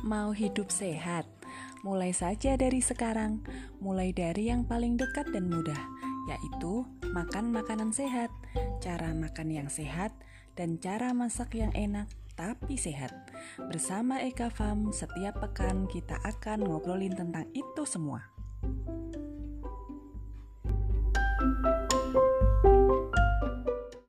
Mau hidup sehat? Mulai saja dari sekarang, mulai dari yang paling dekat dan mudah, yaitu makan makanan sehat, cara makan yang sehat, dan cara masak yang enak tapi sehat. Bersama Eka Farm, setiap pekan kita akan ngobrolin tentang itu semua.